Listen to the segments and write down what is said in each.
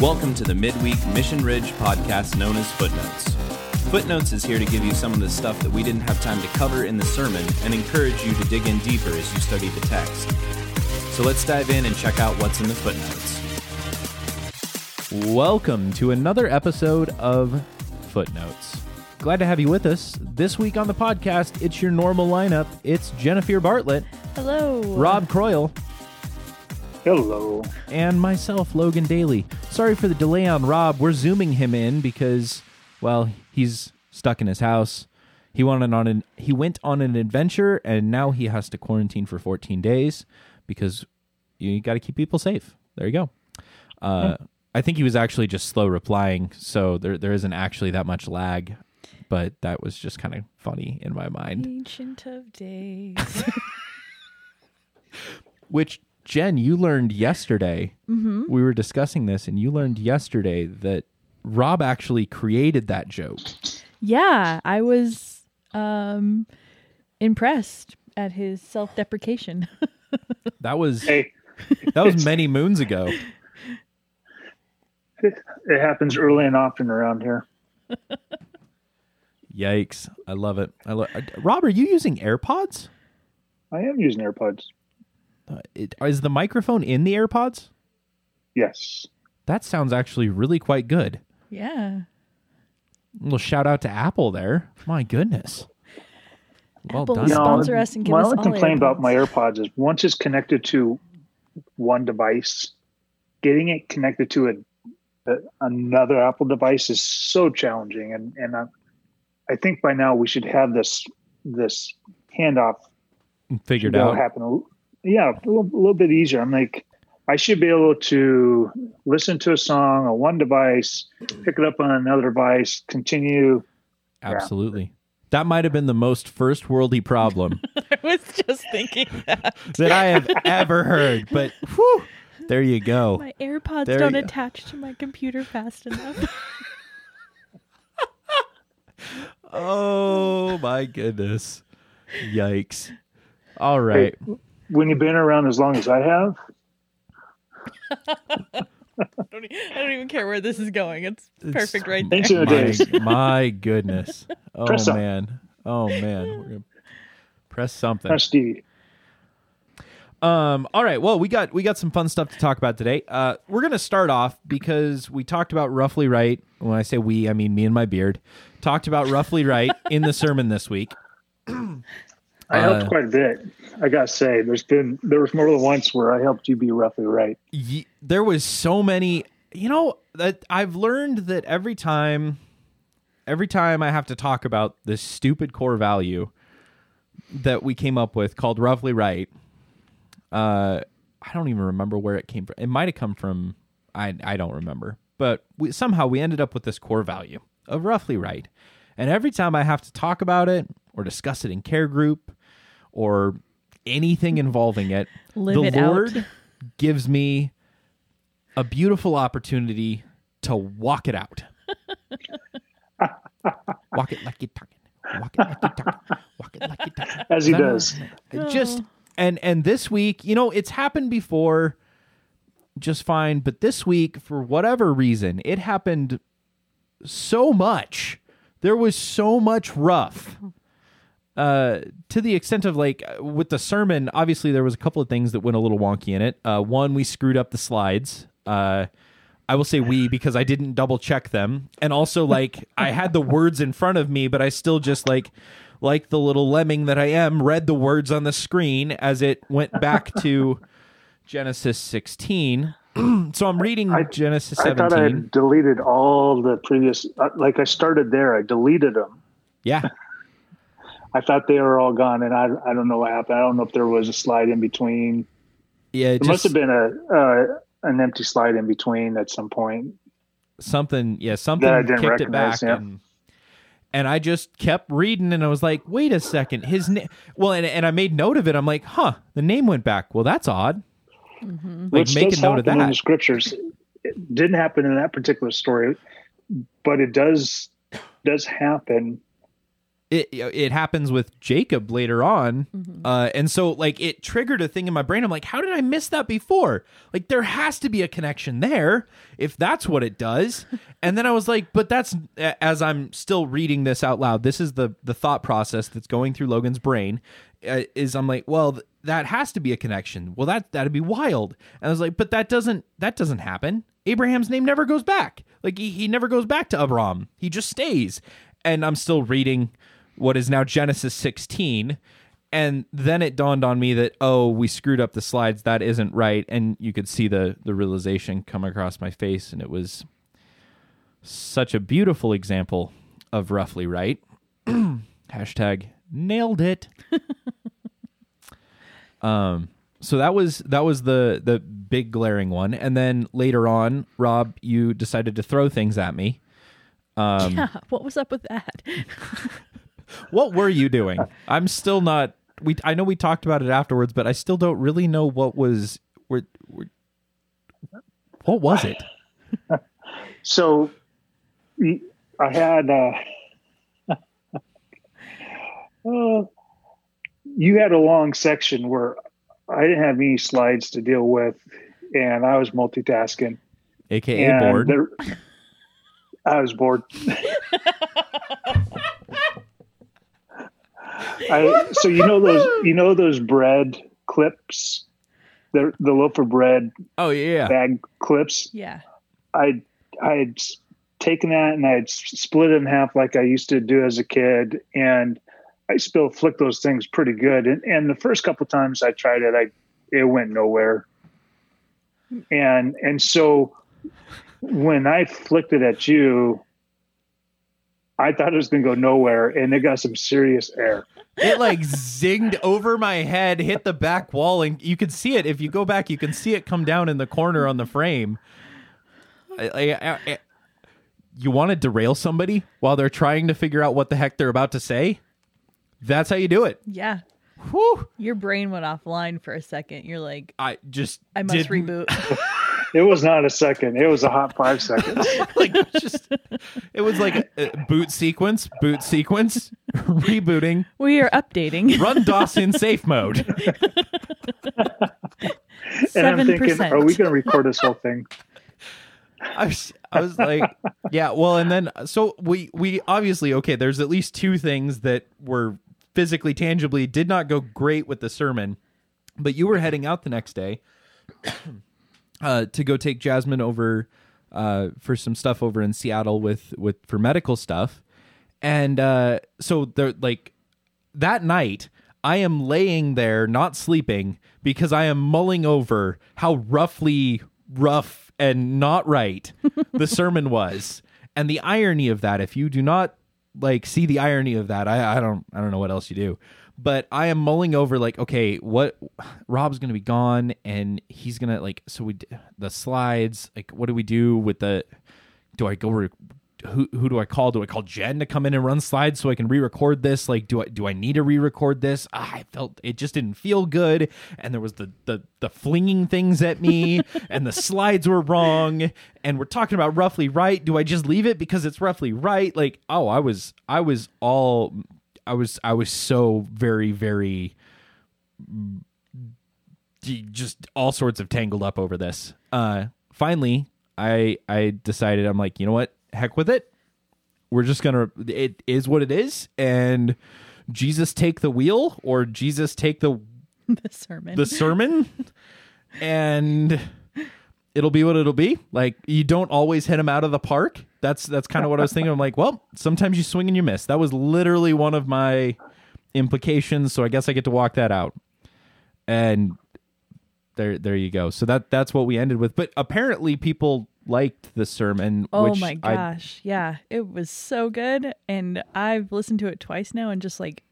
Welcome to the Midweek Mission Ridge podcast known as Footnotes. Footnotes is here to give you some of the stuff that we didn't have time to cover in the sermon and encourage you to dig in deeper as you study the text. So let's dive in and check out what's in the footnotes. Welcome to another episode of Footnotes. Glad to have you with us. This week on the podcast, it's your normal lineup. It's Jennifer Bartlett, Hello. Rob Croyle, Hello. and myself, Logan Daly. Sorry for the delay on Rob. We're zooming him in because, well, he's stuck in his house. He went on an he went on an adventure, and now he has to quarantine for 14 days because you got to keep people safe. There you go. Uh, I think he was actually just slow replying, so there there isn't actually that much lag. But that was just kind of funny in my mind. Ancient of days. Which Jen, you learned yesterday. Mm-hmm. We were discussing this, and you learned yesterday that Rob actually created that joke. yeah, I was um impressed at his self-deprecation. That was Hey, that was many moons ago. it, it happens early and often around here. Yikes! I love it. I love. Rob, are you using AirPods? I am using AirPods. Uh, it, is the microphone in the AirPods? Yes. That sounds actually really quite good. yeah. Well, shout out to Apple there. My goodness. Well Apple done. is- Sponsor us and give my us only all complaint about my AirPods is once it's connected to one device, getting it connected to a, a another Apple device is so challenging. And and I, I think by now we should have this this handoff Figured out. happen. A- Yeah, a little, a little bit easier. I'm like, I should be able to listen to a song on one device, pick it up on another device, continue. Absolutely. That might have been the most first worldy problem I was just thinking that. that I have ever heard. But whew, there you go. My AirPods There don't you go. attach to my computer fast enough. Oh my goodness. Yikes. All right. When you've been around as long as I have, I don't, I don't even care where this is going. It's perfect right there. ancient My, days. my goodness. Oh Press up. man. Oh man. We're gonna press something. That's Stevie. Um, all right. Well, we got we got some fun stuff to talk about today. Uh, we're gonna start off because we talked about roughly right. When I say we, I mean me and my beard. Talked about roughly right in the sermon this week. I helped Uh, quite a bit. I gotta say, there's been there was more than once where I helped you be roughly right. Ye- there was so many. You know that I've learned that every time, every time I have to talk about this stupid core value that we came up with called roughly right. Uh, I don't even remember where it came from. It might have come from I I don't remember, but we, somehow we ended up with this core value of roughly right. And every time I have to talk about it or discuss it in care group or anything involving it, Live the it out. Lord gives me a beautiful opportunity to walk it out. walk it like you're talking. Walk it like you're talking. Walk it like you're talking. As he does. Just oh. and and this week, you know, it's happened before just fine, but this week for whatever reason, it happened so much. There was so much rough. Uh, to the extent of like uh, with the sermon, obviously there was a couple of things that went a little wonky in it. Uh, one, we screwed up the slides. Uh, I will say we because I didn't double check them, and also like I had the words in front of me, but I still just like like the little lemming that I am read the words on the screen as it went back to Genesis 16. so I'm reading I- Genesis I thought I 17. had deleted all the previous. uh, Like I started there, I deleted them. Yeah. I thought they were all gone, and I I don't know what happened. I don't know if there was a slide in between. Yeah, it There must have been a uh, an empty slide in between at some point. something yeah something That I didn't kicked it back recognize, yeah. and and I just kept reading and I was like wait a second his name well and, and I made note of it I'm like huh the name went back well that's odd like Which make does a note of happen in the scriptures. It didn't happen in that particular story, but it does does happen it it happens with Jacob later on, uh, and so like it triggered a thing in my brain. I'm like, how did I miss that before? Like there has to be a connection there if that's what it does. and then I was like, but that's as I'm still reading this out loud. This is the the thought process that's going through Logan's brain. Uh, is I'm like, well, th- that has to be a connection. Well, that that'd be wild. And I was like, but that doesn't that doesn't happen. Abraham's name never goes back. Like he, he never goes back to Abram. He just stays. And I'm still reading what is now Genesis 16. And then it dawned on me that oh, we screwed up the slides. That isn't right. And you could see the the realization come across my face, and it was such a beautiful example of roughly right. Hashtag nailed it. um. So that was that was the the big glaring one, and then later on, Rob, you decided to throw things at me. Um, Yeah, what was up with that? What were you doing? I'm still not. We I know we talked about it afterwards, but I still don't really know what was. Were, were, what was it? So I had uh, uh, you had a long section where I didn't have any slides to deal with, and I was multitasking. AKA and bored. there- I was bored. I, so you know those you know those bread clips, the the loaf of bread Oh yeah. bag clips. Yeah. I I had taken that and I had split it in half like I used to do as a kid, and I still flick those things pretty good. And and the first couple times I tried it, I it went nowhere. And and so when I flicked it at you, I thought it was going to go nowhere, and it got some serious air. It like zinged over my head, hit the back wall, and you can see it. If you go back, you can see it come down in the corner on the frame. I, I- I- you want to derail somebody while they're trying to figure out what the heck they're about to say? That's how you do it. Yeah. Whew. Your brain went offline for a second. You're like, I just I must didn't- reboot. It was not a second; it was a hot five seconds. like just it was like a, a boot sequence, boot sequence, rebooting, we are updating. run DOS in safe mode. and I'm thinking, are we going to record this whole thing? I was, I was like, yeah, well, and then so we we obviously okay. There's at least two things that were physically, tangibly did not go great with the sermon, but you were heading out the next day uh, to go take Jasmine over uh, for some stuff over in Seattle with with for medical stuff, and uh, so they're like that night. I am laying there not sleeping because I am mulling over how roughly rough and not right the sermon was. And the irony of that, if you do not like see the irony of that, I, I don't I don't know what else you do. But I am mulling over like, okay, what Rob's gonna be gone and he's gonna like so we the slides, like what do we do with the do I go re- who who do I call? Do I call Jen to come in and run slides so I can re-record this? Like, do I do I need to re-record this? Ah, I felt it just didn't feel good, and there was the the the flinging things at me, and the slides were wrong, and we're talking about roughly right. Do I just leave it because it's roughly right? Like, oh, I was I was all I was I was so very very just all sorts of tangled up over this. Uh, finally, I I decided I'm like, you know what? Heck with it. We're just gonna. It is what it is, and Jesus take the wheel, or Jesus take the the sermon. the sermon, and it'll be what it'll be. Like you don't always hit him out of the park. That's that's kind of what I was thinking. I'm like, well, sometimes you swing and you miss. That was literally one of my implications. So I guess I get to walk that out. And there there you go. So that that's what we ended with. But apparently people liked the sermon. Oh my I- gosh. yeah. It was so good. And I've listened to it twice now and just like,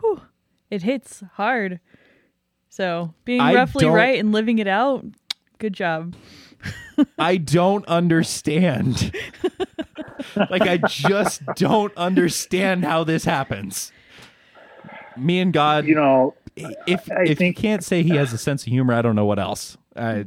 whew, it hits hard. So being I roughly right and living it out, good job. I don't understand. like I just don't understand how this happens. Me and God, You know, if I if you think- can't say he has a sense of humor, I don't know what else. I,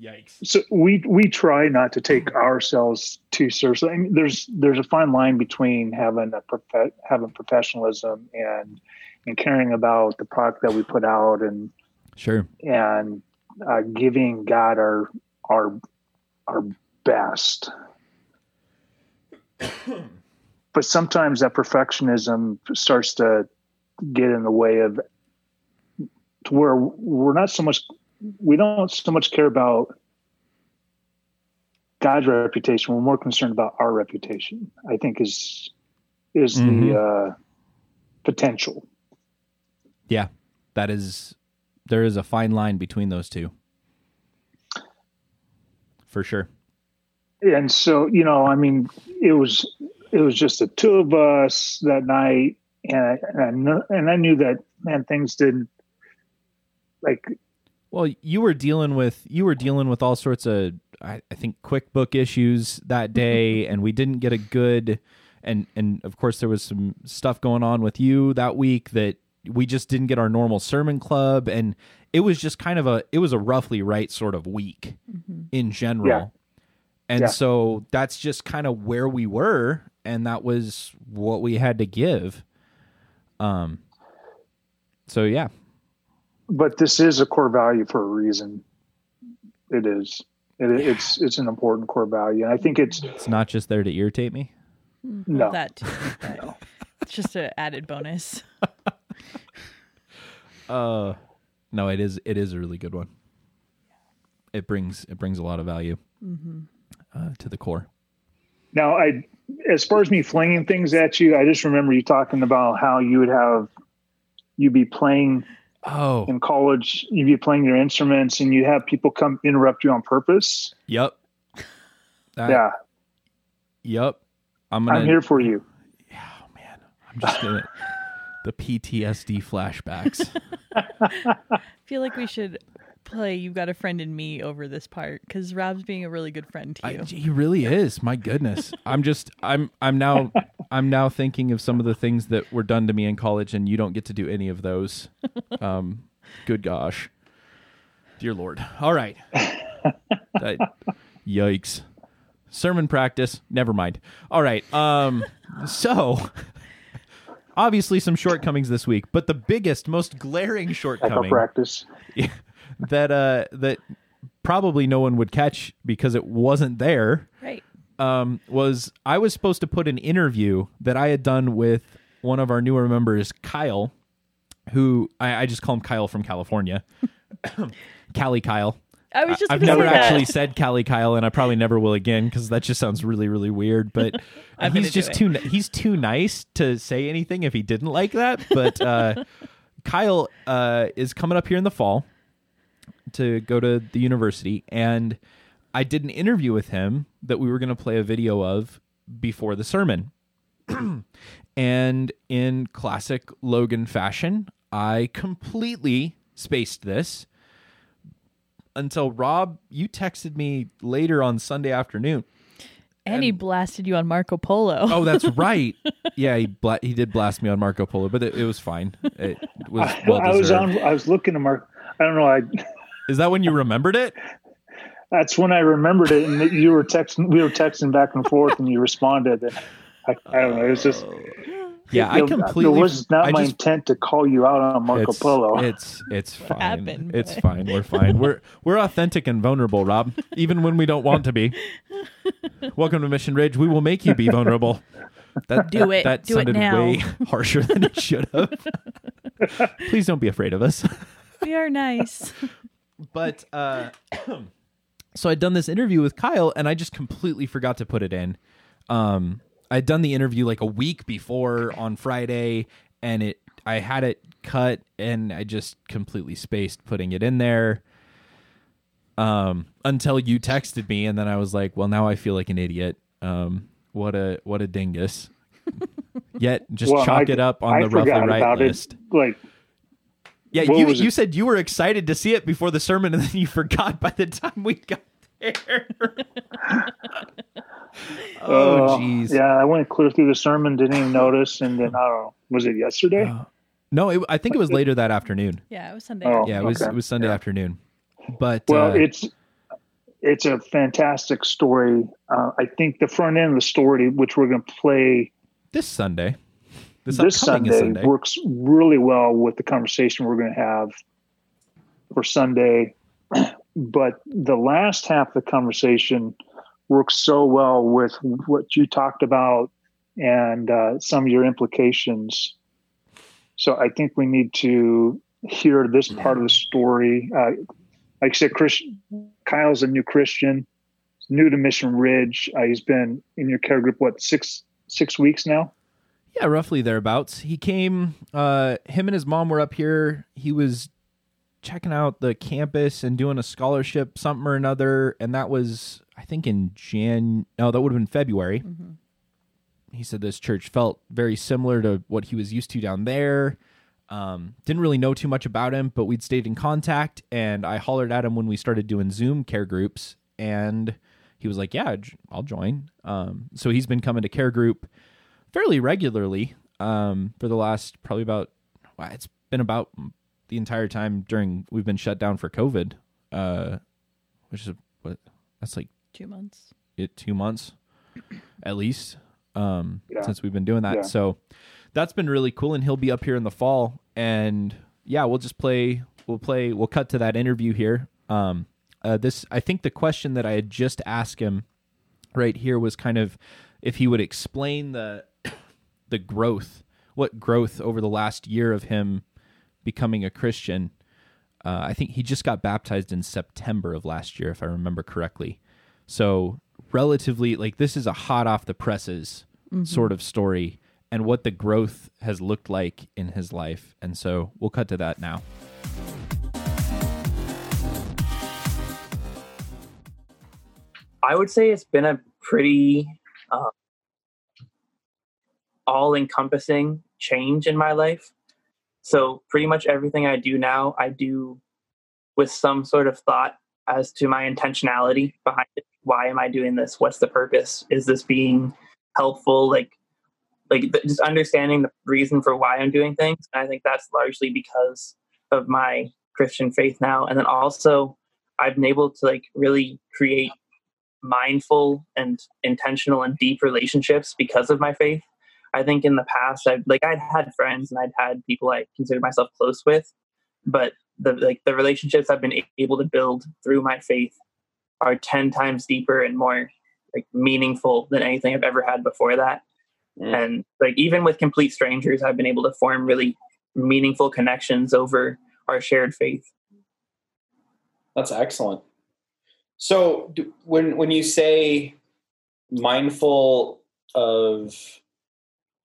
Yikes. so we we try not to take ourselves too seriously. I mean, there's there's a fine line between having a prof- having professionalism and and caring about the product that we put out and Sure. and uh, giving God our our our best. but sometimes that perfectionism starts to get in the way of to where we're not so much we don't so much care about God's reputation. We're more concerned about our reputation. I think is is the uh, potential. Yeah. That is there is a fine line between those two. For sure. and so you know i mean it was it was just the two of us that night and I, and I, kn- and I knew that man things didn't like Well, you were dealing with you were dealing with all sorts of I, I think QuickBook issues that mm-hmm. day, and we didn't get a good and and of course there was some stuff going on with you that week that we just didn't get our normal sermon club, and it was just kind of a it was a roughly right sort of week in general, Yeah. and Yeah. so that's just kind of where we were, and that was what we had to give. Um. So yeah, but this is a core value for a reason it is it, it's it's an important core value and i think it's it's not just there to irritate me. no That too. but It's just an added bonus. Uh no, it is it is a really good one. It brings it brings a lot of value uh, to the core. now i as far as me flinging things at you i just remember you talking about how you would have you'd be playing Oh, in college you'd be playing your instruments and you have people come interrupt you on purpose yep. That- yeah Yep. I'm gonna. i'm here for you Oh man, I'm just gonna. The PTSD flashbacks. I feel like we should play "You've Got a Friend in Me" over this part because Rob's being a really good friend to I, you. he really is. My goodness. I'm just. I'm. I'm now. I'm now thinking of some of the things that were done to me in college, and you don't get to do any of those. Um. Good gosh. Dear Lord. All right. That- yikes. Sermon practice. Never mind. All right. Um. So. Obviously, some shortcomings this week, but the biggest, most glaring echo shortcoming practice that uh that probably no one would catch because it wasn't there right. um, was I was supposed to put an interview that I had done with one of our newer members, Kyle, who I, I just call him Kyle from California, Cali Kyle. I was just I've never actually said Cali Kyle, and I probably never will again because that just sounds really, really weird. But he's just too he's too nice to say anything if he didn't like that. But uh, Kyle uh, is coming up here in the fall to go to the university, and I did an interview with him that we were going to play a video of before the sermon. and in classic Logan fashion, I completely spaced this until Rob, you texted me later on Sunday afternoon. and he blasted you on Marco Polo. Oh, that's right. yeah, he bla- he did blast me on Marco Polo, but it, it was fine. It was well I was on. I was looking to Mark. I don't know. I Is that when you remembered it? that's when I remembered it, and you were texting. We were texting back and forth, and you responded. And I, I don't know. It was just. Oh. Yeah, I it- completely. It was not I my just- intent to call you out on Marco it's, Polo. It's it's fine. happened, it's fine. We're fine. We're we're authentic and vulnerable, Rob, even when we don't want to be. Welcome to Mission Ridge. We will make you be vulnerable. That, Do it. That Do it sounded now. way harsher than it should have. Please don't be afraid of us. we are nice. But uh, so I'd done this interview with Kyle, and I just completely forgot to put it in. Um, I'd done the interview like a week before on Friday, and it I had it cut, and I just completely spaced putting it in there. Um, until you texted me, and then I was like, "Well, now I feel like an idiot. Um, what a what a dingus." Yet just Well, chalk I- it up on I the roughly right list. it. Like Yeah, What you, you it? said you were excited to see it before the sermon, and then you forgot by the time we got there. oh, uh, yeah, I went clear through the sermon, didn't even notice, and then I don't know. Was it yesterday? Uh, No, it, I think it was later that afternoon. Yeah, it was Sunday. Oh. Yeah, it was okay. it was Sunday Yeah. afternoon. But well, uh, it's it's a fantastic story. Uh, I think the front end of the story, which we're going to play This Sunday. This, this Sunday, Sunday. works really well with the conversation we're going to have for Sunday. But the last half of the conversation works so well with what you talked about and uh, some of your implications. So I think we need to hear this part of the story. Uh, like I said, Chris, Kyle's a new Christian, He's new to Mission Ridge. Uh, he's been in your care group what six six weeks now. Yeah, roughly thereabouts. He came. Uh, him and his mom were up here. He was checking out the campus and doing a scholarship, something or another, and that was, I think, in Jan. No, that would have been February. He said this church felt very similar to what he was used to down there. Um, didn't really know too much about him, but we'd stayed in contact, and I hollered at him when we started doing Zoom care groups, and he was like, "Yeah, i'll join." Um, so he's been coming to care group fairly regularly um, for the last probably about well, it's been about the entire time during we've been shut down for COVID, uh, which is what that's like Two months. it two months at least um, Yeah. since we've been doing that. Yeah. So that's been really cool, and he'll be up here in the fall. And yeah, we'll just play. We'll play. We'll cut to that interview here. Um, uh, this I think the question that I had just asked him right here was kind of if he would explain the the growth, what growth over the last year of him becoming a Christian. Uh, I think he just got baptized in September of last year, if I remember correctly. So relatively, like this is a hot off the presses sort of story, and what the growth has looked like in his life. And so we'll cut to that now. I would say it's been a pretty uh, all encompassing change in my life. So, pretty much everything I do now, I do with some sort of thought as to my intentionality behind it. Why am I doing this? What's the purpose? Is this being helpful? Like, like just understanding the reason for why I'm doing things. And I think that's largely because of my Christian faith now. And then also, I've been able to like really create mindful and intentional and deep relationships because of my faith. I think in the past, I've like I'd had friends and I'd had people I considered myself close with, but the like the relationships I've been able to build through my faith are ten times deeper and more like meaningful than anything I've ever had before that. Mm. And like even with complete strangers, I've been able to form really meaningful connections over our shared faith. That's excellent. So do, when when you say mindful of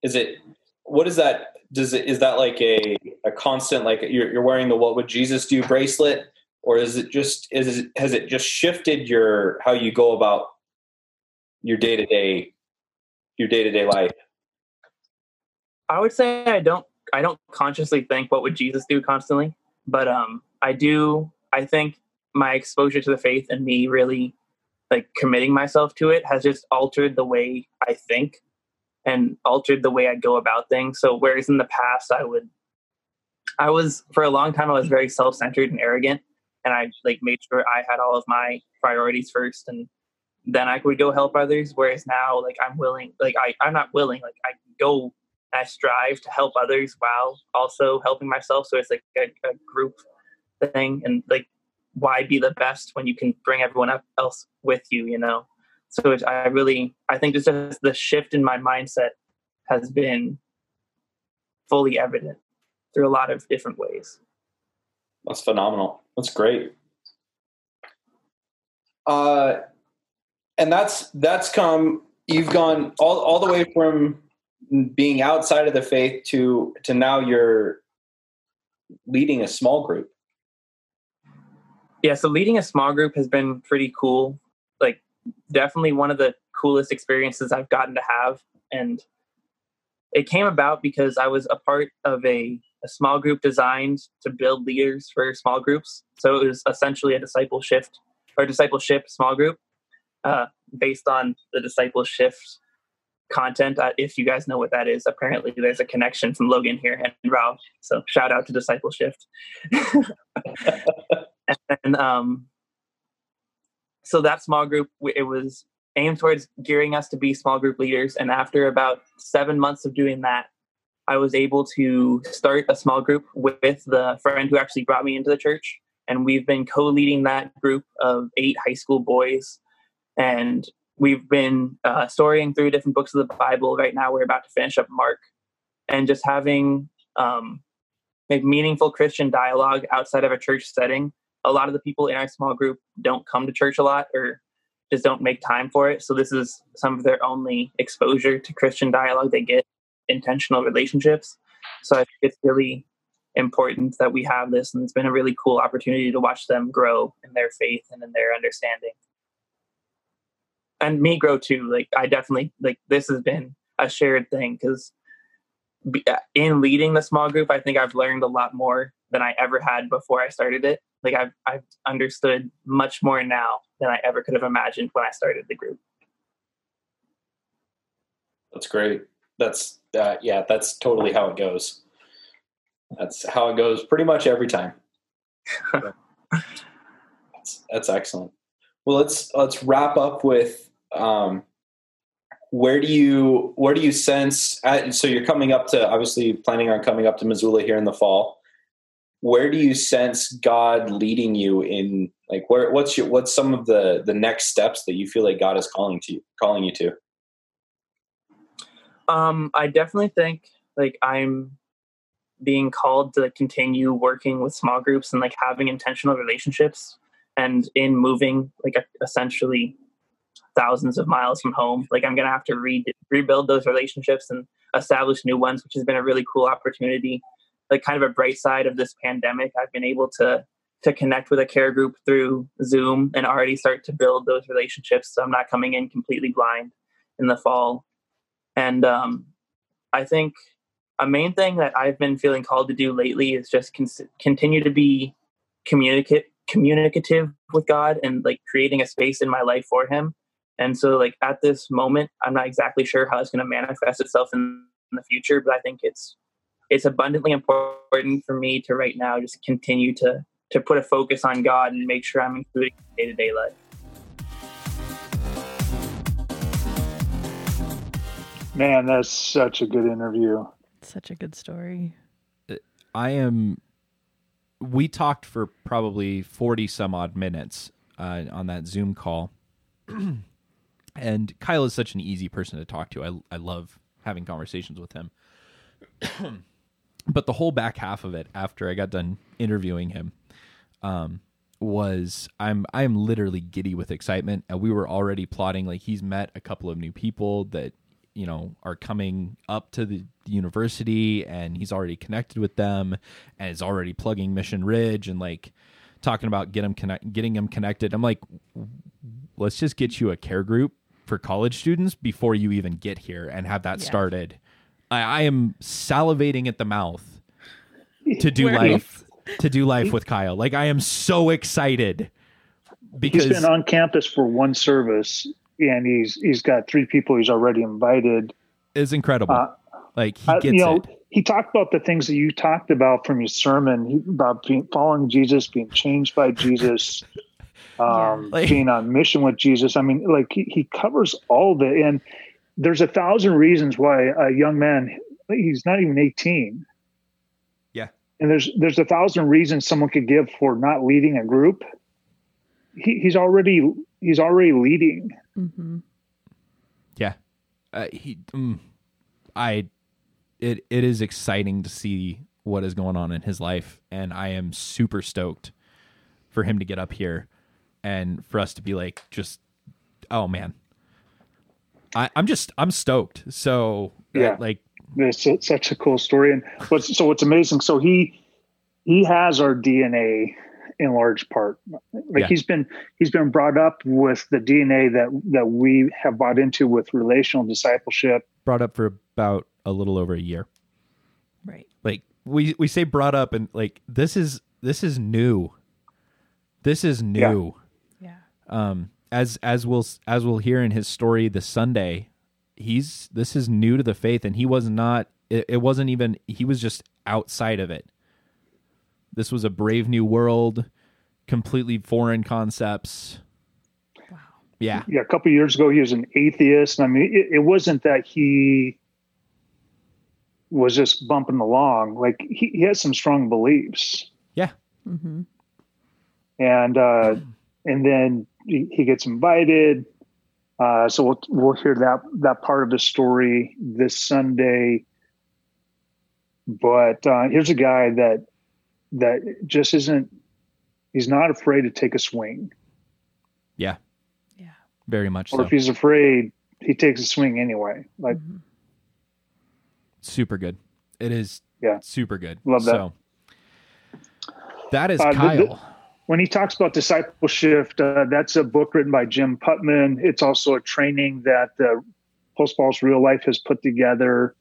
is it what is that does it is that like a a constant like you're you're wearing the what would Jesus do bracelet? Or is it just is it, has it just shifted your how you go about your day-to-day your day-to-day life? I would say I don't I don't consciously think what would Jesus do constantly, but um I do I think my exposure to the faith and me really like committing myself to it has just altered the way I think and altered the way I go about things. So whereas in the past I would I was for a long time I was very self-centered and arrogant and I like made sure I had all of my priorities first and then I could go help others. Whereas now like I'm willing like I, I'm not willing, like I go I strive to help others while also helping myself. So it's like a, a group thing, and like, why be the best when you can bring everyone else with you? You know. So it's, I really, I think just the shift in my mindset has been fully evident through a lot of different ways. That's phenomenal. That's great. Uh, and that's that's come. You've gone all all the way from being outside of the faith to to now you're leading a small group. yeah so leading a small group has been pretty cool definitely one of the coolest experiences i've gotten to have. And it came about because i was a part of a, a small group designed to build leaders for small groups. So it was essentially a discipleship or discipleship small group uh, based on the discipleship content. Uh, if you guys know what that is apparently there's a connection from logan here and ralph. So shout out to discipleship. And um, so that small group it was aimed towards gearing us to be small group leaders and after about seven months of doing that i was able to start a small group with the friend who actually brought me into the church and we've been co-leading that group of eight high school boys and we've been uh, storying through different books of the bible. Right now we're about to finish up mark and just having um, like meaningful christian dialogue outside of a church setting a lot of the people in our small group don't come to church a lot or just don't make time for it. So this is some of their only exposure to christian dialogue. They get intentional relationships. So i think it's really important that we have this and it's been a really cool opportunity to watch them grow in their faith and in their understanding. And me grow too. Like i definitely like this has been a shared thing because uh, in leading the small group i think i've learned a lot more than i ever had before i started it like i've i've understood much more now than i ever could have imagined when i started the group that's great that's uh, yeah that's totally how it goes that's how it goes pretty much every time. that's, that's excellent. Well, let's let's wrap up with um, where do you where do you sense? At, so you're coming up to obviously planning on coming up to Missoula here in the fall. Where do you sense God leading you in? Like, where what's your what's some of the the next steps that you feel like God is calling to you calling you to? Um, I definitely think like I'm being called to continue working with small groups and like having intentional relationships and in moving like essentially thousands of miles from home like i'm gonna have to re- rebuild those relationships and establish new ones which has been a really cool opportunity like kind of a bright side of this pandemic i've been able to to connect with a care group through zoom and already start to build those relationships so i'm not coming in completely blind in the fall and um, i think a main thing that I've been feeling called to do lately is just con- continue to be communicate communicative with God and like creating a space in my life for Him. And so, like at this moment, I'm not exactly sure how it's going to manifest itself in, in the future, but I think it's it's abundantly important for me to right now just continue to to put a focus on God and make sure I'm including day to day life. Man, that's such a good interview. Such a good story. I am. We talked for probably 40 some odd minutes uh, on that Zoom call. and Kyle is such an easy person to talk to. I, I love having conversations with him. but the whole back half of it, after I got done interviewing him, um, was I'm I'm literally giddy with excitement. And we were already plotting like he's met a couple of new people that you know are coming up to the university and he's already connected with them and is already plugging mission ridge and like talking about get him connect getting him connected i'm like let's just get you a care group for college students before you even get here and have that yeah. started I, I, am salivating at the mouth to do life to do life with kyle like i am so excited because he's been on campus for one service and he's he's got three people he's already invited. Is incredible. Uh, like he gets uh, you know, it. He talked about the things that you talked about from your sermon about being following Jesus, being changed by Jesus, um, like, being on mission with Jesus. I mean, like he, he covers all of it, and there's a thousand reasons why a young man he's not even 18 yeah and there's there's a thousand reasons someone could give for not leading a group he, he's already he's already leading Mm-hmm. Yeah, uh, he. Mm, I. It it is exciting to see what is going on in his life, and I am super stoked for him to get up here and for us to be like just oh man I, i'm just i'm stoked so uh, yeah like it's such a cool story and what's so what's amazing so he he has our dna in large part. Like yeah. he's been he's been brought up with the DNA that that we have bought into with relational discipleship. Brought up for about a little over a year. Right. Like we we say brought up and like this is this is new. This is new. Yeah. yeah. Um as as we'll as we'll hear in his story this Sunday, he's this is new to the faith and he was not it, it wasn't even he was just outside of it this was a brave new world, completely foreign concepts. Wow. Yeah. yeah, a couple years ago he was an atheist. I mean, it, it wasn't that he was just bumping along. Like he, he has some strong beliefs, yeah Mm-hmm. and uh, and then he, he gets invited. Uh, so we'll we'll hear that that part of the story this Sunday. But uh, here's a guy that that just isn't. He's not afraid to take a swing, Yeah. Yeah, very much or so. if he's afraid, he takes a swing anyway. Like Mhm. super good. It is Yeah. super good. Love that. So that is Uh, the- the- Kyle. When he talks about discipleship, uh, that's a book written by Jim Putman. It's also a training that uh, Post Falls Real Life has put together,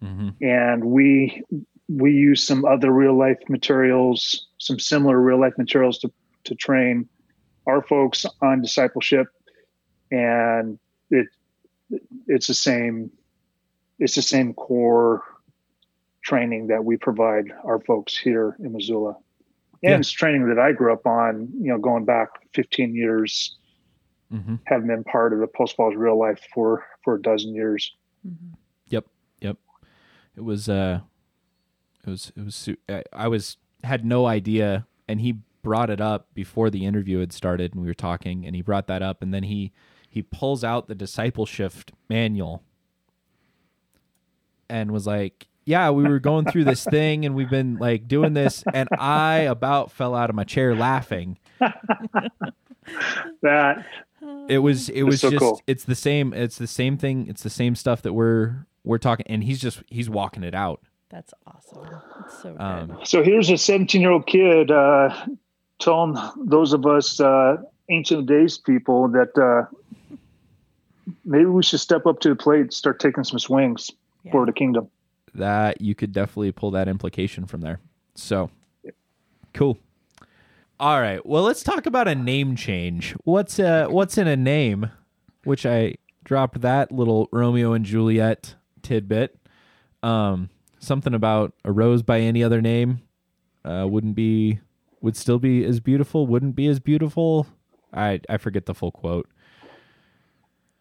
hmm and we we use some other real life materials, some similar real life materials to to train our folks on discipleship, and it it's the same it's the same core training that we provide our folks here in Missoula. And Yeah. it's training that I grew up on, you know, going back 15 years, hmm having been part of the Post Falls real life for, for a dozen years. Mhm. Yep. Yep. It was uh it was it was I, I was had no idea and he brought it up before the interview had started and we were talking and he brought that up and then he he pulls out the discipleship manual and was like yeah we were going through this thing and we've been like doing this and i about fell out of my chair laughing That it was it was so just cool. it's the same it's the same thing it's the same stuff that we're we're talking and he's just he's walking it out That's awesome. It's so um so here's a 17 year old kid uh, telling those of us uh, ancient days people that uh, maybe we should step up to the plate, and start taking some swings Yeah. for the kingdom. That you could definitely pull that implication from there. So cool. All right. Well, let's talk about a name change. What's uh what's in a name? Which I dropped that little Romeo and Juliet tidbit. Um something about a rose by any other name uh wouldn't be would still be as beautiful, wouldn't be as beautiful. I I forget the full quote.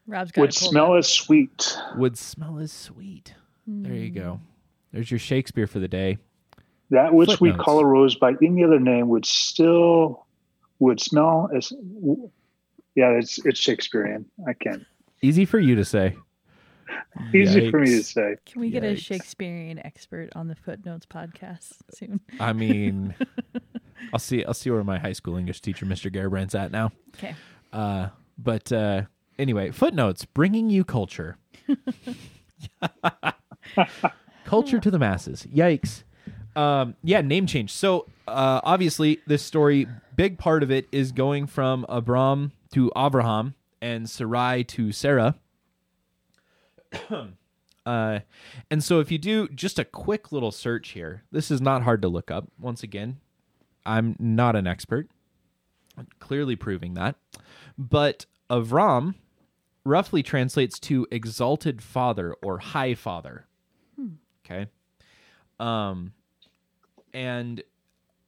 Rob's got Would smell as sweet. Would smell as sweet. There you go. There's your Shakespeare for the day. That which we call a rose by any other name would still would smell as yeah, it's it's Shakespearean. I can't. Easy for you to say. Easy for me to say. Can we get a Shakespearean expert on the Footnotes podcast soon? I mean, I'll see. I'll see where my high school English teacher, Mr. Garibrand's at now. Okay. Uh, but uh, anyway, footnotes bringing you culture, culture to the masses. Yikes! Um, yeah, name change. So uh, obviously, this story, big part of it is going from Abram to Abraham and Sarai to Sarah. Uh, and so if you do just a quick little search here, this is not hard to look up. Once again, I'm not an expert, clearly proving that. But Avram roughly translates to exalted father or high father. Okay. Um, and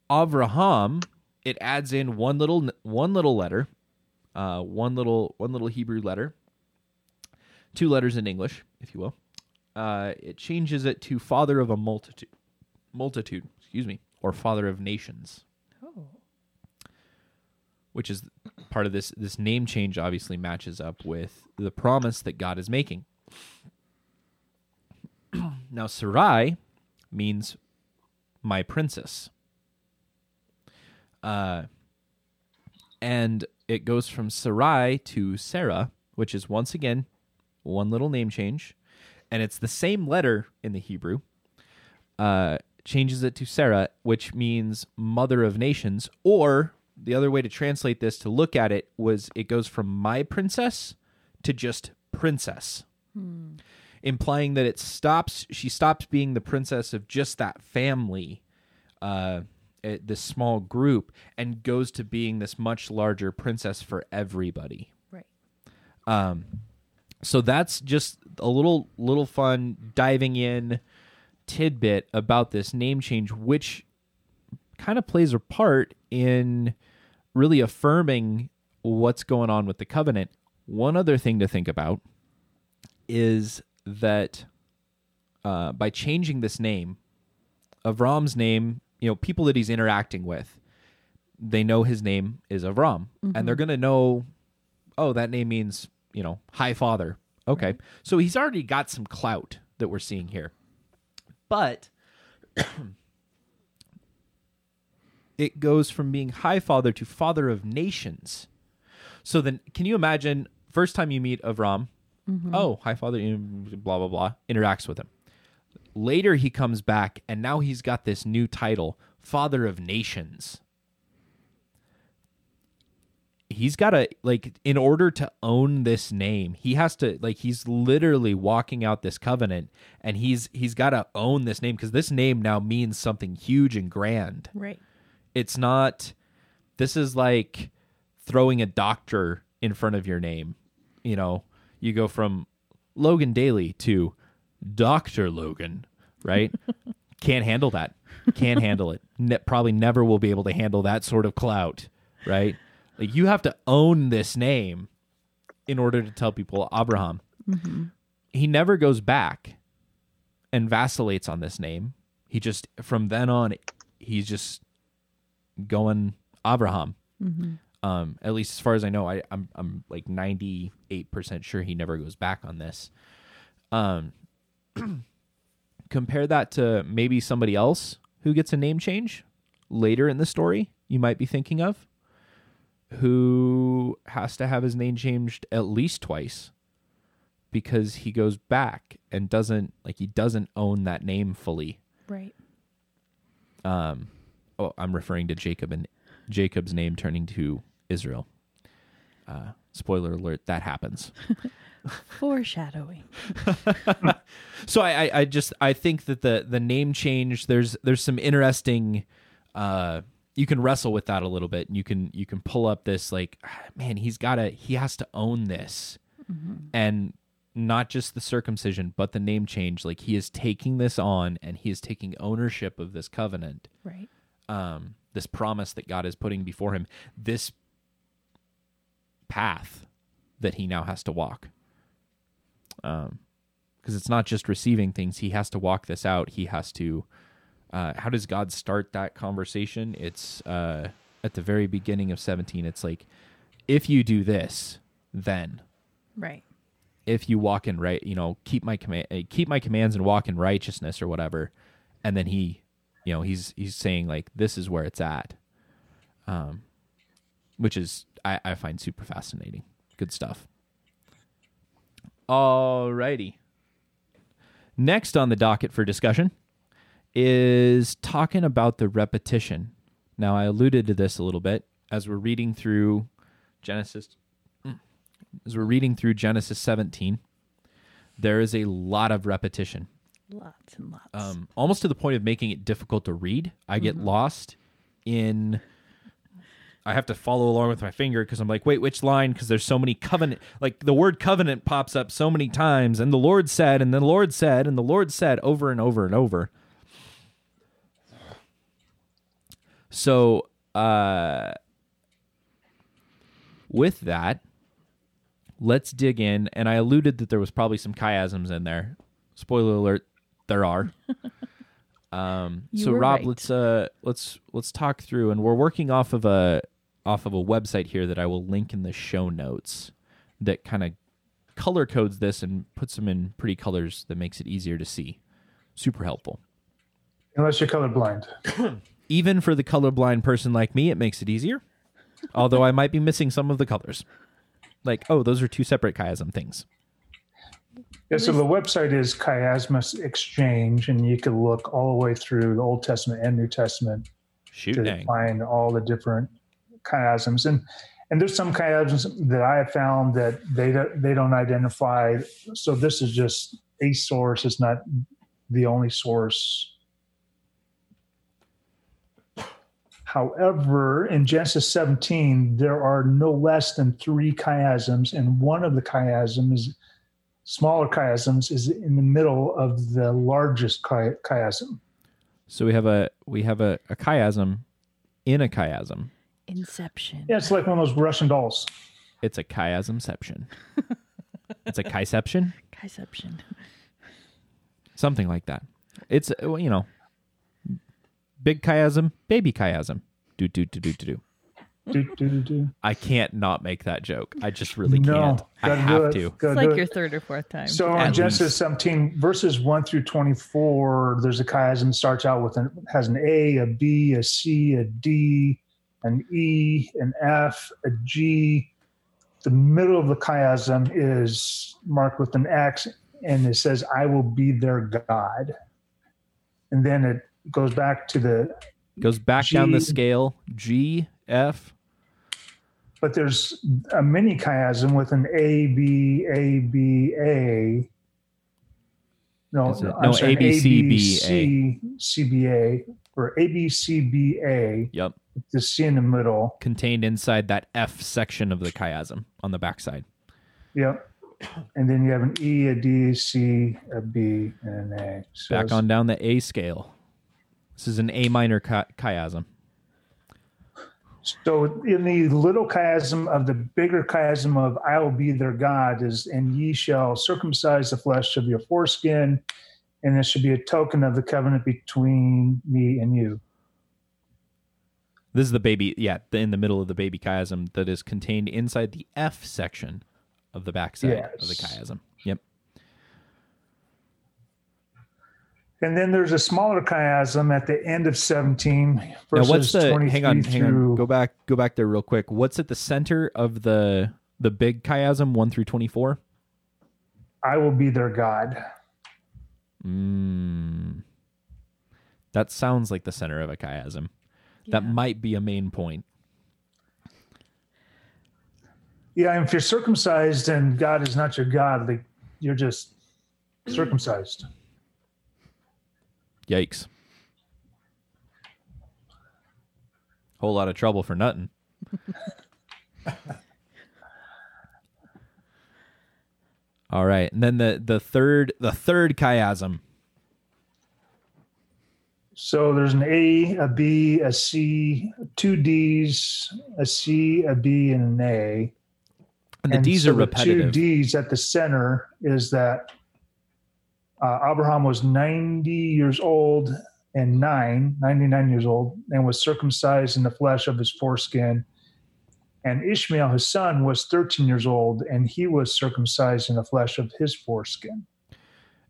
Avraham, it adds in one little one little letter, uh, one little one little Hebrew letter, two letters in English, if you will. Uh, it changes it to father of a multitude, multitude, excuse me, or father of nations, Oh. which is part of this. This name change obviously matches up with the promise that God is making. Now, Sarai means my princess. Uh, and it goes from Sarai to Sarah, which is once again one little name change, and it's the same letter in the Hebrew. Uh, changes it to Sarah, which means mother of nations, or the other way to translate this to look at it was it goes from my princess to just princess implying that it stops she stops being the princess of just that family uh eh, this small group and goes to being this much larger princess for everybody Right. um so that's just a little little fun diving in tidbit about this name change which kind of plays a part in really affirming what's going on with the covenant One other thing to think about is that uh, by changing this name, Avram's name, you know, people that he's interacting with, they know his name is Avram, and they're going to know, oh, that name means, you know, high father. Okay. So he's already got some clout that we're seeing here. But it goes from being high father to father of nations. So then, can you imagine first time you meet Avram? Mm-hmm. Oh, high father, blah blah blah. Interacts with him. Later, he comes back, and now he's got this new title, father of nations. He's got to like in order to own this name, he has to like he's literally walking out this covenant, and he's he's got to own this name because this name now means something huge and grand Right. it's not this is like throwing a doctor in front of your name you know you go from logan daly to dr logan right? Can't handle that. Can't handle it. Ne- probably never will be able to handle that sort of clout right? Like you have to own this name in order to tell people abraham. Mm-hmm. He never goes back and vacillates on this name. He just from then on he's just going Abraham. Mm-hmm. Um, at least as far as I know, I, I'm I'm like ninety eight percent sure he never goes back on this. Um, compare that to maybe somebody else who gets a name change later in the story. You might be thinking of who has to have his name changed at least twice because he goes back and doesn't like he doesn't own that name fully Right. um oh i'm referring to jacob and jacob's name turning to israel. Uh spoiler alert that happens. Foreshadowing. so I, I i just i think that the the name change there's there's some interesting uh you can wrestle with that a little bit and you can you can pull up this like man he's gotta he has to own this. And not just the circumcision but the name change. Like he is taking this on and he is taking ownership of this covenant Right. um, this promise that God is putting before him, this path that he now has to walk. Um, because it's not just receiving things; he has to walk this out. He has to. Uh, how does God start that conversation? It's uh, at the very beginning of seventeen. It's like, if you do this, then Right. if you walk in right, you know, keep my command, keep my commands and walk in righteousness or whatever. And then he, you know, he's he's saying like this is where it's at, um, which is I, I find super fascinating. Good stuff. Alrighty. Next on the docket for discussion is talking about the repetition. Now I alluded to this a little bit as we're reading through Genesis as we're reading through Genesis 17, there is a lot of repetition, Lots and lots. um, almost to the point of making it difficult to read. I get lost in. I have to follow along with my finger because I'm like, wait, which line? Because there's so many covenant, like the word covenant pops up so many times, and the Lord said, and the Lord said, and the Lord said over and over and over. So, uh, with that, let's dig in. And I alluded that there was probably some chiasms in there. Spoiler alert: there are. um, You so Rob, right. let's uh, let's let's talk through, and we're working off of a off of a website here that I will link in the show notes that kind of color codes this and puts them in pretty colors that makes it easier to see. Super helpful. Unless you're colorblind. Even for the colorblind person like me, it makes it easier. Although I might be missing some of the colors. Like, oh, those are two separate chiasm things. Yeah, so the website is Chiasmus Exchange, and you can look all the way through the Old Testament and New Testament Shoot to dang. find all the different chiasms. And and there's some chiasms that I have found that they don't, they don't identify. So this is just a source. It's not the only source. However, in Genesis 17, there are no less than three chiasms, and one of the chiasms, smaller chiasms, is in the middle of the largest chi- chiasm. So we have a we have a, a chiasm in a chiasm. Inception. Yeah, it's like one of those Russian dolls. It's a chiasmception. it's a chiception, Chiception. something like that. It's uh, you know, big chiasm, baby chiasm. Do do do do do do. Do, do, do, do. I can't not make that joke. I just really no, can't. I have it. to. Gotta It's do like it. your third or fourth time. So At in Genesis 17, verses 1 through 24, there's a chiasm starts out with an has an A, a B, a C, a D, an E, an F, a G. The middle of the chiasm is marked with an X, and it says, I will be their God. And then it goes back to the, Goes back down the scale. G F. but there's a mini chiasm with an A, B, A, B, A. No, it? I'm No, sorry, A, B, C, B, A. C, C, B, A, or A, B, C, B, A, Yep. the C in the middle. Contained inside that F section of the chiasm on the backside. Yep. And then you have an E, a D, C, a B, and an A. So Back on down the A scale. This is an A minor chi- chiasm. So in the little chiasm of the bigger chiasm of I will be their God is and ye shall circumcise the flesh of your foreskin, and it should be a token of the covenant between me and you. This is the baby, yeah, in the middle of the baby chiasm that is contained inside the F section of the backside of the Yes. chiasm. Yep. And then there's a smaller chiasm at the end of 17. Now, Verses what's the? 23 Hang on, hang on. Go back, go back there real quick. What's at the center of the the big chiasm, one through twenty four? I will be their God. Mm. That sounds like the center of a chiasm. That might be a main point. Yeah, and if you're circumcised and God is not your God, like you're just circumcised. Yikes. Whole lot of trouble for nothing. All right, and then the the third the third chiasm. So there's an A, a B, a C, two D's, a C, a B, and an A. And the D's so are the repetitive. two D's at the center is that uh, Abraham was 90 years old and nine, 99 years old, and was circumcised in the flesh of his foreskin. And Ishmael, his son, was 13 years old, and he was circumcised in the flesh of his foreskin.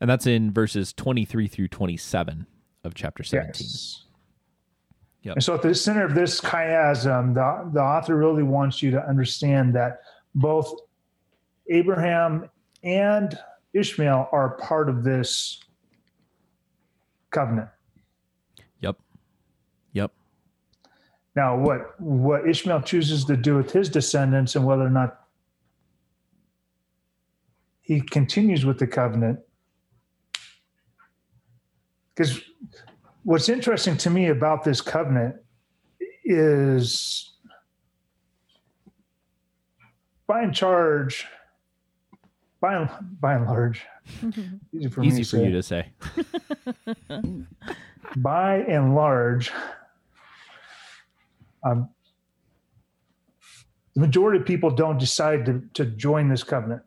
And that's in verses 23 through 27 of chapter 17. Yes. Yep. And so at the center of this chiasm, the, the author really wants you to understand that both Abraham and Ishmael are part of this covenant. Yep. Yep. Now, what what Ishmael chooses to do with his descendants and whether or not he continues with the covenant. Because what's interesting to me about this covenant is by and charge, by and, by and large, easy for me Easy to for say you to say. by and large, um, the majority of people don't decide to, to join this covenant.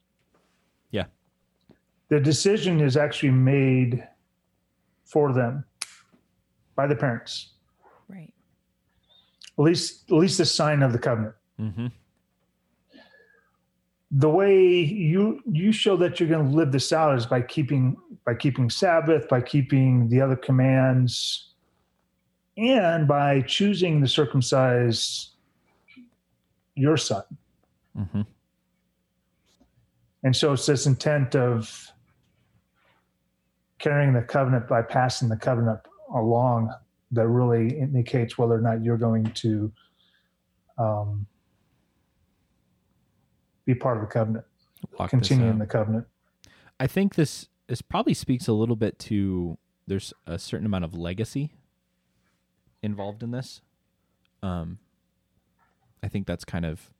Yeah. The decision is actually made for them by the parents. Right. At least, at least the sign of the covenant. hmm the way you you show that you're going to live this out is by keeping by keeping sabbath by keeping the other commands and by choosing to circumcise your son mm-hmm. and so it's this intent of carrying the covenant by passing the covenant along that really indicates whether or not you're going to um, be part of the covenant Walk this continue in the covenant I think this this probably speaks a little bit to there's a certain amount of legacy involved in this. Um, I think that's kind of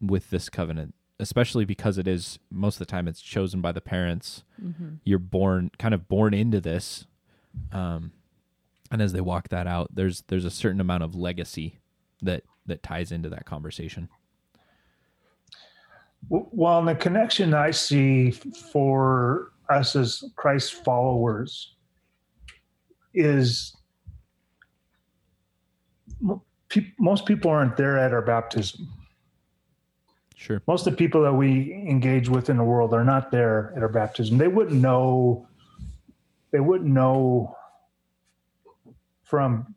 with this covenant, especially because it is most of the time it's chosen by the parents. You're born kind of born into this, um, and as they walk that out, there's there's a certain amount of legacy that that ties into that conversation. Well, the connection I see for us as Christ followers is most people aren't there at our baptism. Sure. Most of the people that we engage with in the world are not there at our baptism. They wouldn't know. They wouldn't know from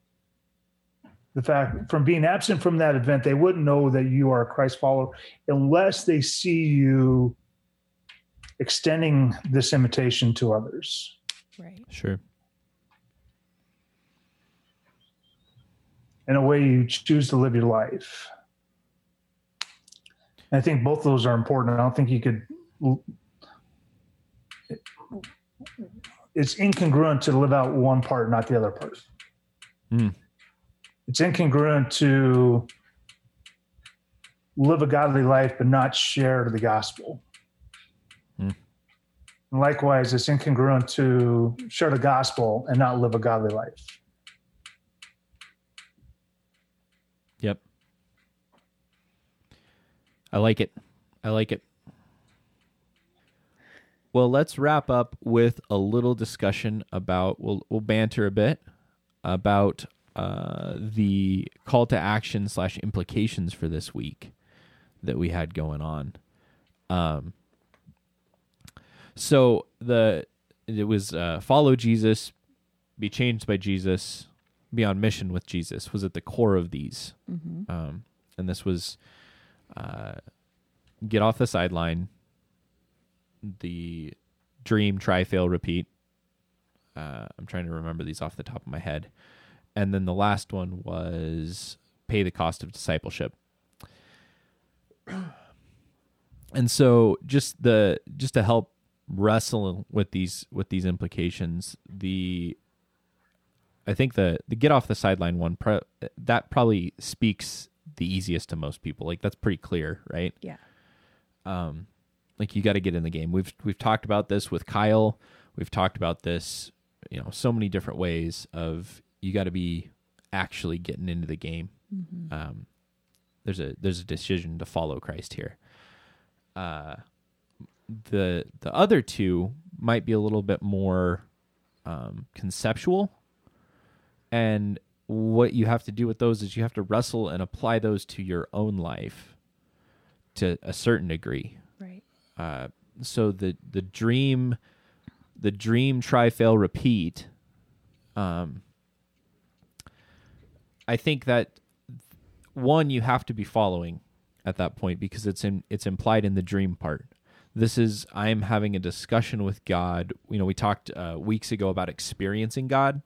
the fact from being absent from that event. They wouldn't know that you are a Christ follower unless they see you extending this invitation to others. Right. Sure. In a way, you choose to live your life. I think both of those are important. I don't think you could. It's incongruent to live out one part, not the other part. Mm. It's incongruent to live a godly life but not share the gospel. Mm. And likewise, it's incongruent to share the gospel and not live a godly life. Yep. I like it. I like it. Well, let's wrap up with a little discussion about we'll we'll banter a bit about uh, the call to action slash implications for this week that we had going on. Um, so the it was uh, follow Jesus, be changed by Jesus, be on mission with Jesus was at the core of these, Mm-hmm. um, and this was uh, get off the sideline, the dream, try, fail, repeat. Uh, I'm trying to remember these off the top of my head, and then the last one was pay the cost of discipleship. And so, just the just to help wrestle with these with these implications, the I think the the get off the sideline one pro, that probably speaks the easiest to most people. Like that's pretty clear, right? Yeah. Um, like you got to get in the game. We've we've talked about this with Kyle. We've talked about this, you know, so many different ways of you got to be actually getting into the game. Mm-hmm. Um, there's a there's a decision to follow Christ here. Uh, the the other two might be a little bit more um, conceptual, and what you have to do with those is you have to wrestle and apply those to your own life to a certain degree. Right. Uh, so the the dream, the dream try fail repeat. Um, I think that one you have to be following at that point because it's in it's implied in the dream part. This is I'm having a discussion with God. You know, we talked uh, weeks ago about experiencing God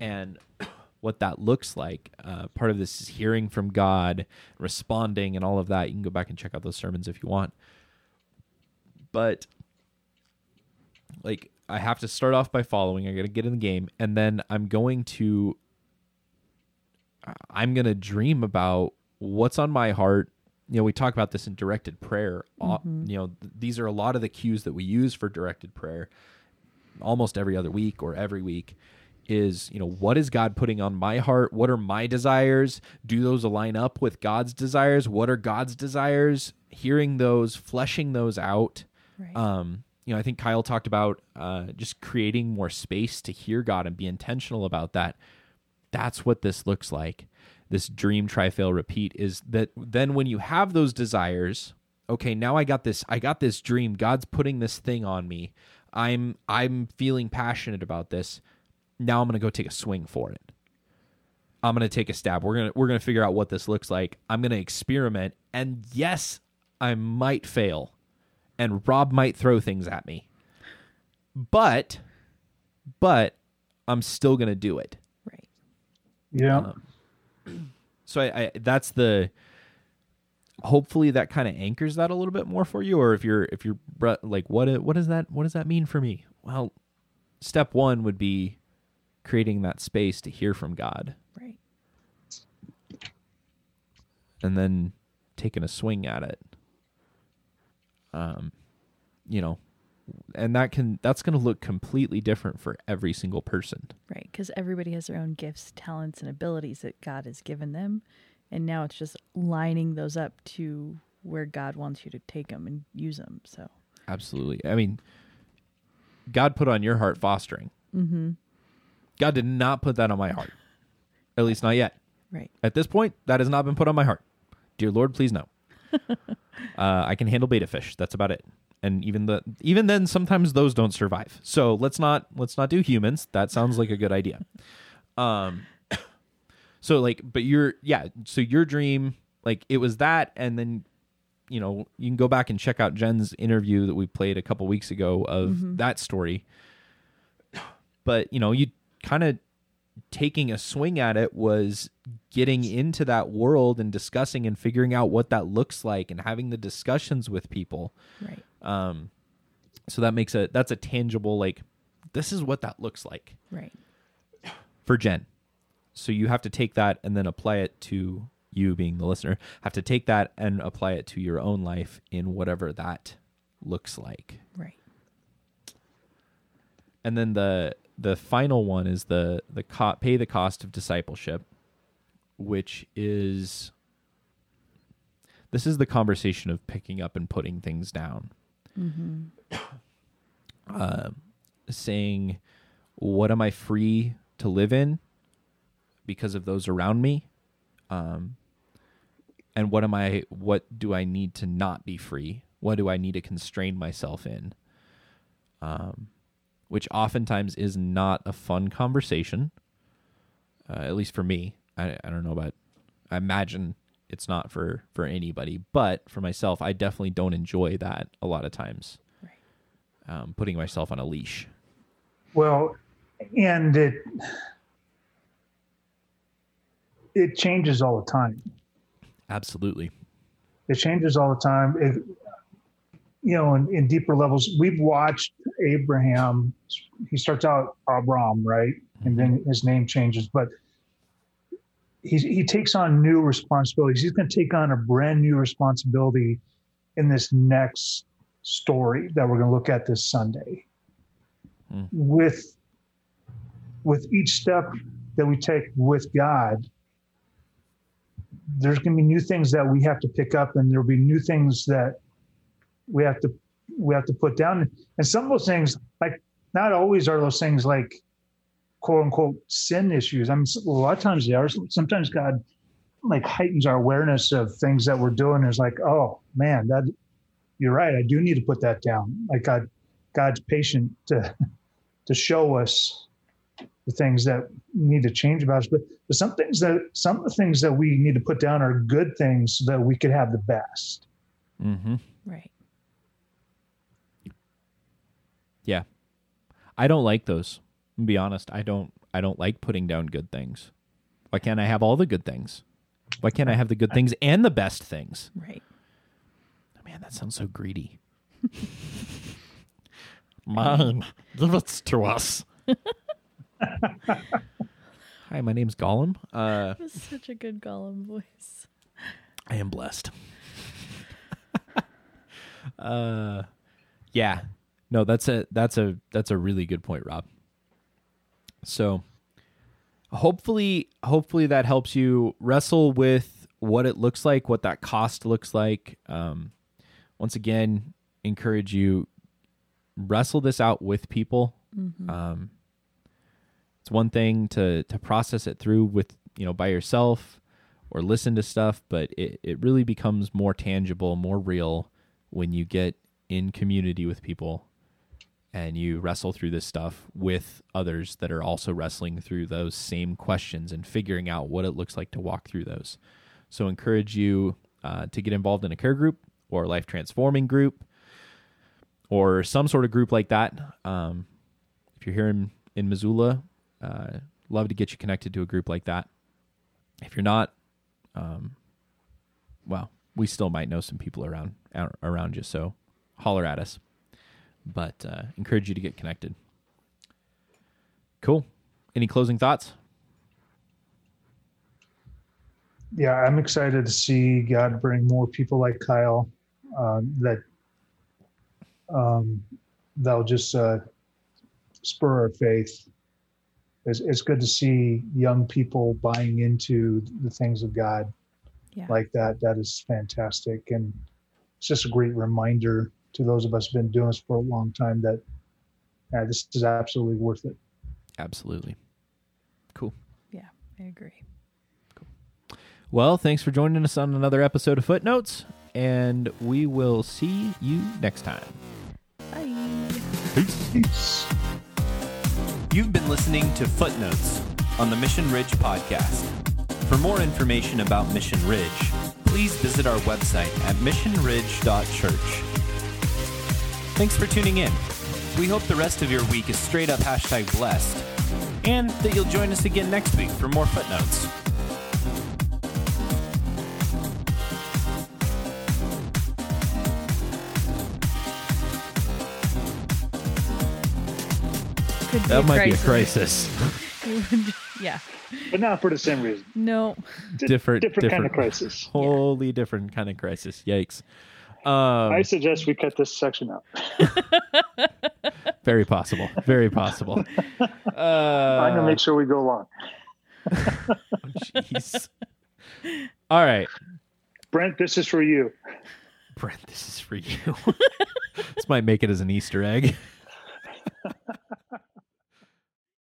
and what that looks like. Uh, part of this is hearing from God, responding, and all of that. You can go back and check out those sermons if you want. But like, I have to start off by following. I got to get in the game, and then I'm going to I'm going to dream about what's on my heart. You know, we talk about this in directed prayer. Uh, You know, th- these are a lot of the cues that we use for directed prayer almost every other week or every week is, you know, what is God putting on my heart? What are my desires? Do those align up with God's desires? What are God's desires? Hearing those, fleshing those out. Right. Um, you know, I think Kyle talked about uh, just creating more space to hear God and be intentional about that. That's what this looks like. This dream, try, fail, repeat is that then when you have those desires, okay, now I got this, I got this dream. God's putting this thing on me. I'm I'm feeling passionate about this. Now I'm gonna go take a swing for it. I'm gonna take a stab. We're gonna we're gonna figure out what this looks like. I'm gonna experiment, and yes, I might fail and Rob might throw things at me. But but I'm still going to do it. Right. Yeah. So I, I that's the hopefully that kind of anchors that a little bit more for you or if you're if you're like what what does that what does that mean for me? Well, step 1 would be creating that space to hear from God Right. and then taking a swing at it. Um, you know, and that can that's going to look completely different for every single person. Right. Because everybody has their own gifts, talents, and abilities that God has given them. And now it's just lining those up to where God wants you to take them and use them. So Absolutely. I mean, God put on your heart fostering. Mm-hmm. God did not put that on my heart. At least not yet. right, At this point, that has not been put on my heart. Dear Lord, please no. uh, I can handle betta fish. That's about it. And even the even then, sometimes those don't survive. So let's not let's not do humans. That sounds like a good idea. Um. So like, but your yeah. So your dream, like it was that, and then you know you can go back and check out Jen's interview that we played a couple weeks ago of that story. But you know, you kind of taking a swing at it was getting into that world and discussing and figuring out what that looks like and having the discussions with people. right, Um, so that makes a that's a tangible like this is what that looks like right, for Jen. So you have to take that and then apply it to you being the listener. Have to take that and apply it to your own life in whatever that looks like. right. and then the the final one is the the co- pay the cost of discipleship which is this is the conversation of picking up and putting things down. Uh, saying what am i free to live in because of those around me? Um, and what am i what do i need to not be free? What do i need to constrain myself in? Um, which oftentimes is not a fun conversation. Uh, at least for me, I, I don't know about. I imagine it's not for for anybody, but for myself, I definitely don't enjoy that a lot of times. Right. Um, putting myself on a leash. Well, and it it changes all the time. Absolutely. It changes all the time. It, you know, in, in deeper levels, we've watched Abraham. He starts out Abram, right, and then his name changes, but he he takes on new responsibilities. He's going to take on a brand new responsibility in this next story that we're going to look at this Sunday. Hmm. With with each step that we take with God, there's going to be new things that we have to pick up, and there'll be new things that we have to we have to put down. And some of those things, like not always are those things like quote unquote sin issues. I mean, a lot of times they are. Sometimes God like heightens our awareness of things that we're doing. Is like, oh man, that you're right. I do need to put that down. Like God, God's patient to to show us the things that need to change about us. But, but some things that some of the things that we need to put down are good things so that we could have the best. Mm-hmm. Yeah. I don't like those. To be honest, I don't. I don't like putting down good things. Why can't I have all the good things? Why can't I have the good things and the best things? Right. Man, that sounds so greedy. Mine, give it to us. Hi, my name's Gollum. Uh, That was such a good Gollum voice. I am blessed. uh, yeah, no, that's a that's a that's a really good point, Rob. So, hopefully, hopefully that helps you wrestle with what it looks like, what that cost looks like. Um, once again, encourage you wrestle this out with people. Um, it's one thing to to process it through with you know by yourself or listen to stuff, but it, it really becomes more tangible, more real when you get in community with people and you wrestle through this stuff with others that are also wrestling through those same questions and figuring out what it looks like to walk through those. So, encourage you uh, to get involved in a care group or life transforming group or some sort of group like that. Um, if you're here in, in Missoula, uh, love to get you connected to a group like that. If you're not, um, well, we still might know some people around around you, so holler at us. But uh, encourage you to get connected. Cool. Any closing thoughts? yeah, I'm excited to see God bring more people like Kyle uh, that um, that'll just uh, spur our faith. It's, it's good to see young people buying into the things of God Yeah. like that. That is fantastic, and it's just a great reminder to those of us who've been doing this for a long time that yeah, this is absolutely worth it. Absolutely. Cool. Yeah, I agree. Well, thanks for joining us on another episode of Footnotes, and we will see you next time. Bye. Peace. You've been listening to Footnotes on the Mission Ridge podcast. For more information about Mission Ridge, please visit our website at missionridge.church. Thanks for tuning in. We hope the rest of your week is straight up hashtag blessed, and that you'll join us again next week for more footnotes. Could be That a might be a crisis. crisis. yeah. But not for the same reason. No. Di- different, different kind of crisis. Wholly different kind of crisis. Yikes. Um, I suggest we cut this section out. very possible. Very possible. I'm Uh, gonna make sure we go long. Jeez. All right, Brent, this is for you. Brent. This is for you. this might make it as an Easter egg.